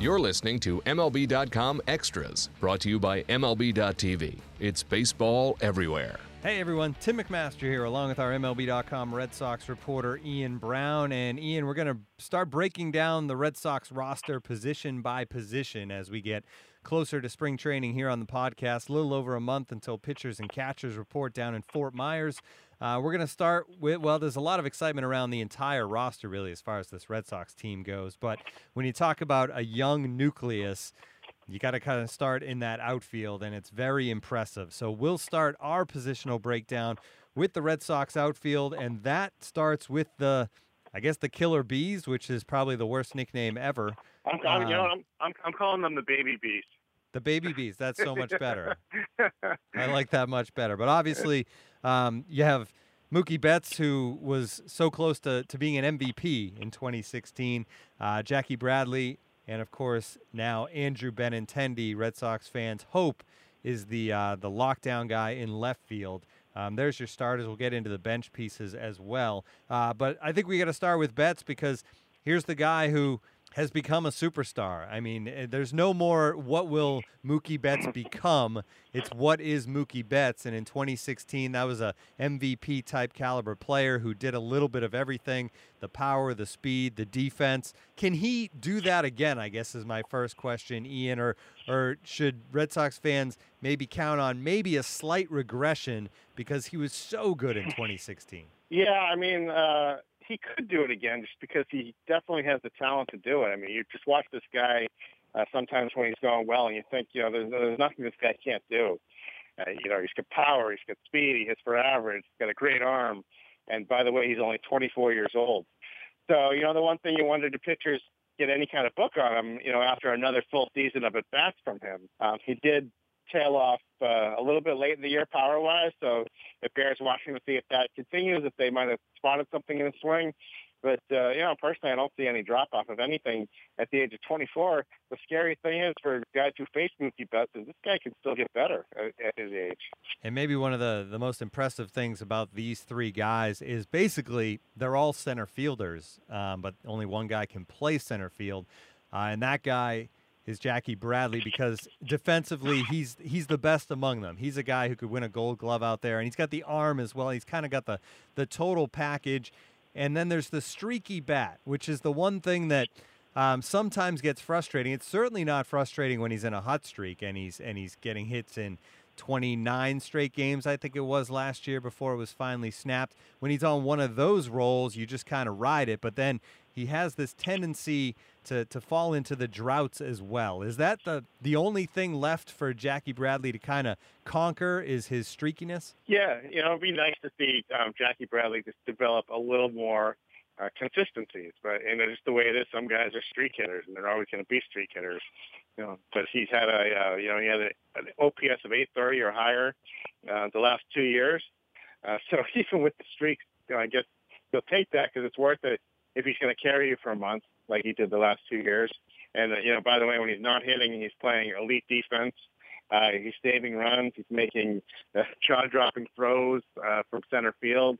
You're listening to MLB.com Extras, brought to you by MLB.tv. It's baseball everywhere. Hey everyone, Tim McMaster here, along with our MLB.com Red Sox reporter Ian Browne. And Ian, we're going to start breaking down the Red Sox roster position by position as we get closer to spring training here on the podcast. A little over a month until pitchers and catchers report down in Fort Myers. Uh, we're going to start with, well, there's a lot of excitement around the entire roster, really, as far as this Red Sox team goes. But when you talk about a young nucleus, you got to kind of start in that outfield, and it's very impressive. So we'll start our positional breakdown with the Red Sox outfield, and that starts with the, I guess, the Killer Bees, which is probably the worst nickname ever. I'm, calling, you know, I'm, I'm, I'm calling them the Baby Bees. The baby bees. That's so much better. I like that much better. But obviously, um, you have Mookie Betts, who was so close to, to being an MVP in 2016, uh, Jackie Bradley, and of course now Andrew Benintendi. Red Sox fans hope is the uh, the lockdown guy in left field. Um, there's your starters. We'll get into the bench pieces as well. Uh, but I think we got to start with Betts because here's the guy who has become a superstar. I mean, eh, there's no more what will Mookie Betts become. It's what is Mookie Betts. And in 2016, that was a MVP type caliber player who did a little bit of everything the power, the speed, the defense. Can he do that again? I guess is my first question, Ian. Or, or should Red Sox fans maybe count on maybe a slight regression because he was so good in 2016? Yeah, I mean, uh, he could do it again just because he definitely has the talent to do it. I mean, you just watch this guy uh, sometimes when he's going well, and you think, you know, there's, there's nothing this guy can't do. Uh, you know, he's got power, he's got speed, he hits for average, he's got a great arm, and by the way, he's only 24 years old. So, you know, the one thing you wonder do pitchers get any kind of book on him, you know, after another full season of at bats from him. Um, he did tail off uh, a little bit late in the year power wise. So it bears watching to see if that continues, if they might have spotted something in the swing. But, uh, you know, personally, I don't see any drop off of anything at the age of 24. The scary thing is for guys who face Mookie Betts is this guy can still get better at, at his age. And maybe one of the, the most impressive things about these three guys is basically they're all center fielders, um, but only one guy can play center field. Uh, and that guy is Jackie Bradley because defensively he's he's the best among them. He's a guy who could win a Gold Glove out there, and he's got the arm as well. He's kind of got the the total package. And then there's the streaky bat, which is the one thing that um, sometimes gets frustrating. It's certainly not frustrating when he's in a hot streak and he's and he's getting hits in 29 straight games, I think it was last year before it was finally snapped. When he's on one of those rolls, you just kind of ride it. But then he has this tendency to, to fall into the droughts as well. Is that the, the only thing left for Jackie Bradley to kind of conquer is his streakiness? Yeah, you know, it'd be nice to see um, Jackie Bradley just develop a little more uh, consistencies. But and it's the way it is. Some guys are streak hitters, and they're always going to be streak hitters. You know, but he's had a uh, you know he had a, an OPS of 830 or higher uh, the last two years. Uh, so even with the streaks, you know, I guess he'll take that because it's worth it if he's going to carry you for a month like he did the last two years. And uh, you know, by the way, when he's not hitting, he's playing elite defense. Uh, he's saving runs. He's making uh, jaw-dropping throws uh, from center field.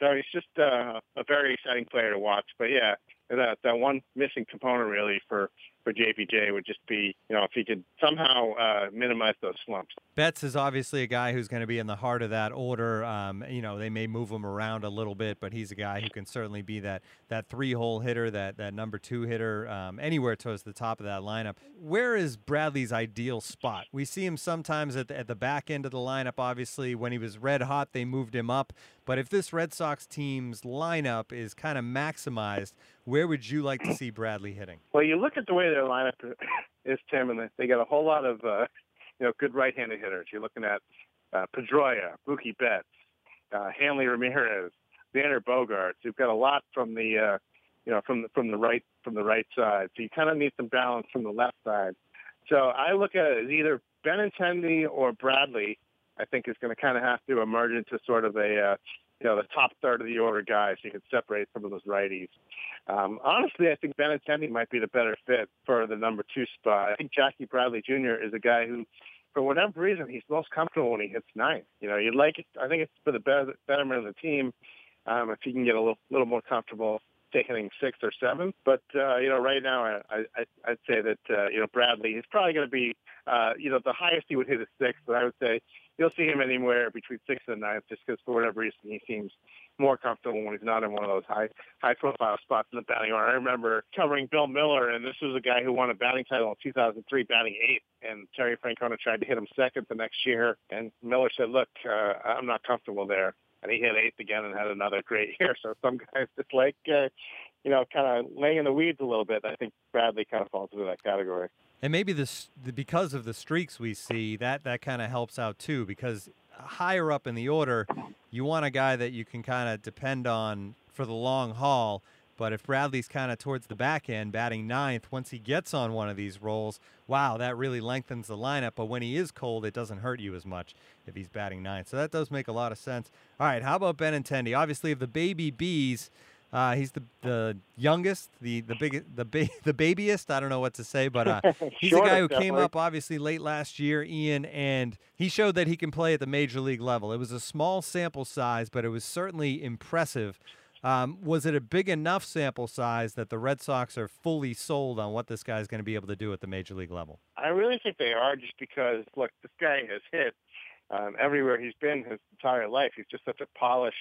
So he's just uh, a very exciting player to watch. But yeah, that that one missing component really for for JBJ would just be, you know, if he could somehow uh, minimize those slumps. Betts is obviously a guy who's going to be in the heart of that order. Um, you know, they may move him around a little bit, but he's a guy who can certainly be that that three-hole hitter, that that number two hitter, um, anywhere towards the top of that lineup. Where is Bradley's ideal spot? We see him sometimes at the, at the back end of the lineup. Obviously, when he was red hot, they moved him up. But if this Red Sox team's lineup is kind of maximized, where would you like to see Bradley hitting? Well, you look at the way their lineup is, Tim, and they got a whole lot of uh, you know good right-handed hitters. You're looking at uh, Pedroia, Mookie Betts, uh, Hanley Ramirez, Xander Bogaerts. You've got a lot from the uh, you know from the from the right from the right side. So you kind of need some balance from the left side. So I look at it as either Benintendi or Bradley. I think is going to kind of have to emerge into sort of a uh, you know the top third of the order guys. You can separate some of those righties. Um, honestly, I think Benintendi might be the better fit for the number two spot. I think Jackie Bradley Jr. is a guy who, for whatever reason, he's most comfortable when he hits ninth. You know, you'd like it. I think it's for the better, betterment of the team um, if he can get a little, little more comfortable say hitting sixth or seventh. But uh, you know, right now, I, I I'd say that uh, you know Bradley is probably going to be uh, you know the highest he would hit is sixth, but I would say you'll see him anywhere between sixth and ninth, just because for whatever reason he seems more comfortable when he's not in one of those high high profile spots in the batting order. I remember covering Bill Mueller, and this was a guy who won a batting title in 2003, batting eighth, and Terry Francona tried to hit him second the next year, and Mueller said, "Look, uh, I'm not comfortable there." And he hit eighth again and had another great year. So some guys just like, uh, you know, kind of laying in the weeds a little bit. I think Bradley kind of falls into that category. And maybe this because of the streaks we see, that that kind of helps out too. Because higher up in the order, you want a guy that you can kind of depend on for the long haul. But if Bradley's kind of towards the back end, batting ninth, once he gets on one of these rolls, wow, that really lengthens the lineup. But when he is cold, it doesn't hurt you as much if he's batting ninth. So that does make a lot of sense. All right, how about Benintendi? Obviously, of the baby bees, uh, he's the the youngest, the the big the ba- the babyest. I don't know what to say, but uh, he's a guy who came up obviously late last year, Ian, and he showed that he can play at the major league level. It was a small sample size, but it was certainly impressive. Um, was it a big enough sample size that the Red Sox are fully sold on what this guy is going to be able to do at the major league level? I really think they are, just because look, this guy has hit um, everywhere he's been his entire life. He's just such a polished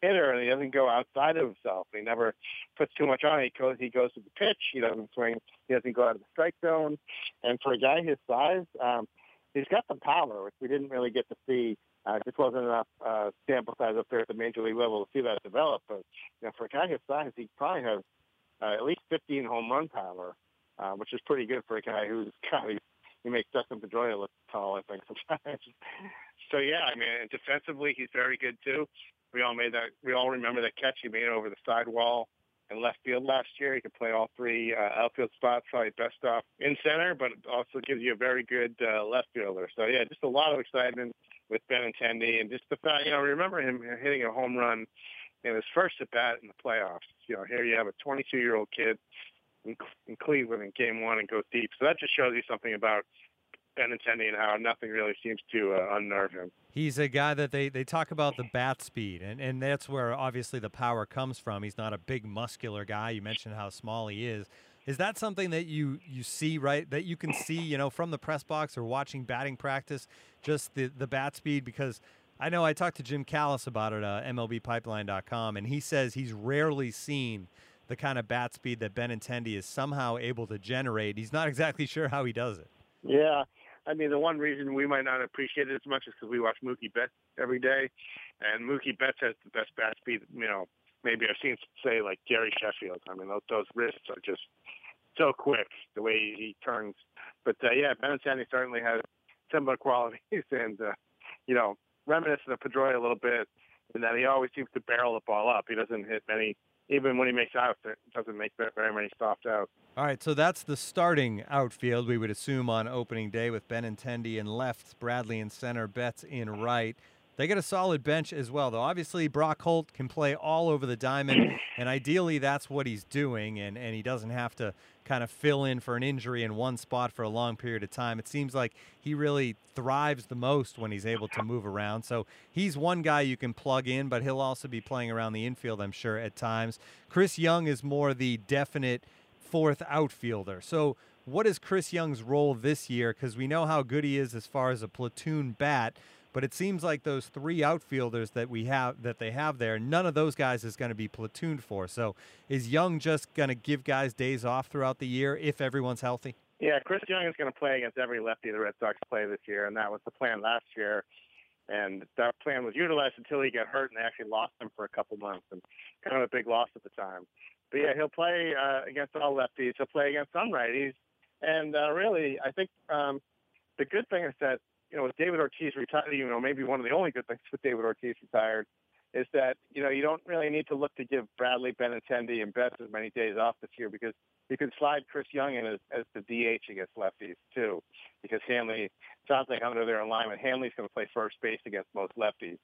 hitter, and he doesn't go outside of himself. He never puts too much on. He goes, he goes to the pitch. He doesn't swing. He doesn't go out of the strike zone. And for a guy his size, um, he's got some power, which we didn't really get to see. Uh, just wasn't enough uh, sample size up there at the major league level to see that develop. But you know, for a guy his size, he probably has uh, at least 15 home run power, uh, which is pretty good for a guy who's kind of he makes Dustin Pedroia look tall, I think sometimes. so yeah, I mean, defensively he's very good too. We all made that. We all remember that catch he made over the sidewall in left field last year. He could play all three uh, outfield spots, probably best off in center, but also gives you a very good uh, left fielder. So yeah, just a lot of excitement with Benintendi, and just the fact, you know, remember him hitting a home run in his first at bat in the playoffs. You know, here you have a 22 year old kid in, in Cleveland in Game One and goes deep. So that just shows you something about Benintendi and how nothing really seems to uh, unnerve him. He's a guy that they, they talk about the bat speed, and, and that's where obviously the power comes from. He's not a big muscular guy. You mentioned how small he is. Is that something that you, you see, right? That you can see, you know, from the press box or watching batting practice, just the, the bat speed? Because I know I talked to Jim Callis about it, uh, MLBpipeline.com, and he says he's rarely seen the kind of bat speed that Benintendi is somehow able to generate. He's not exactly sure how he does it. Yeah, I mean, the one reason we might not appreciate it as much is because we watch Mookie Betts every day, and Mookie Betts has the best bat speed. You know, maybe I've seen say like Gary Sheffield. I mean, those, those wrists are just so quick the way he turns. But uh, yeah, Benintendi certainly has similar qualities, and uh, you know, reminiscent of Pedroia a little bit in that he always seems to barrel the ball up. He doesn't hit many even when he makes outs, it doesn't make very many soft outs. All right, so that's the starting outfield we would assume on opening day with Benintendi in left, Bradley in center, Betts in right. They get a solid bench as well, though. Obviously, Brock Holt can play all over the diamond, and ideally, that's what he's doing, and, and he doesn't have to kind of fill in for an injury in one spot for a long period of time. It seems like he really thrives the most when he's able to move around. So he's one guy you can plug in, but he'll also be playing around the infield, I'm sure, at times. Chris Young is more the definite fourth outfielder. So, what is Chris Young's role this year? Because we know how good he is as far as a platoon bat. But it seems like those three outfielders that we have that they have there, none of those guys is going to be platooned for. So is Young just going to give guys days off throughout the year if everyone's healthy? Yeah, Chris Young is going to play against every lefty the Red Sox play this year, and that was the plan last year. And that plan was utilized until he got hurt, and they actually lost him for a couple months, and kind of a big loss at the time. But yeah, he'll play uh, against all lefties. He'll play against some righties, and uh, really, I think um, the good thing is that you know, with David Ortiz retired, you know, maybe one of the only good things with David Ortiz retired is that, you know, you don't really need to look to give Bradley, Benintendi, and Betts as many days off this year because you can slide Chris Young in as, as the DH against lefties too. Because Hanley sounds like under their alignment, Hanley's going to play first base against most lefties,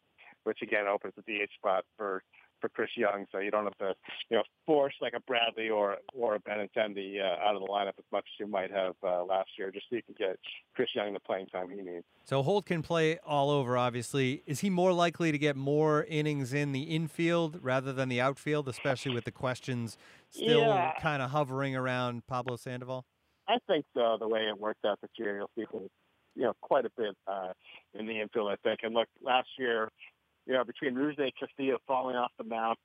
which again opens the DH spot for for Chris Young, so you don't have to, you know, force like a Bradley or or a Benintendi uh, out of the lineup as much as you might have uh, last year, just so you can get Chris Young the playing time he needs. So Holt can play all over. Obviously, is he more likely to get more innings in the infield rather than the outfield, especially with the questions still Yeah. kind of hovering around Pablo Sandoval? I think so. The way it worked out this year, you'll see him, you know, quite a bit uh, in the infield. I think. And look, last year, you know, between Rusney Castillo falling off the mound,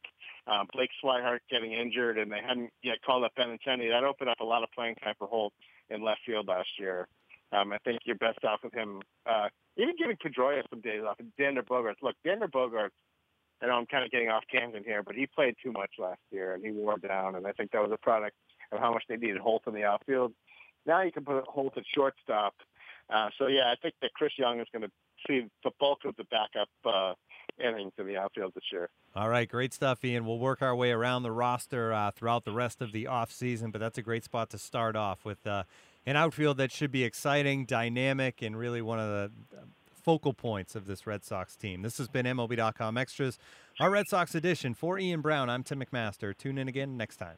um, Blake Swihart getting injured, and they hadn't yet called up Benintendi, that opened up a lot of playing time for Holt in left field last year. Um, I think you're best off with him. Uh, even giving Pedroia some days off. And Xander Bogaerts. Look, Xander Bogaerts. I know I'm kind of getting off tangent here, but he played too much last year and he wore down, and I think that was a product of how much they needed Holt in the outfield. Now you can put Holt at shortstop. Uh, so yeah, I think that Chris Young is going to see the bulk of the backup uh, innings in the outfield this year. All right, great stuff, Ian. We'll work our way around the roster uh, throughout the rest of the offseason, but that's a great spot to start off with uh, an outfield that should be exciting, dynamic, and really one of the uh, focal points of this Red Sox team. This has been MLB.com Extras, our Red Sox edition. For Ian Browne, I'm Tim McMaster. Tune in again next time.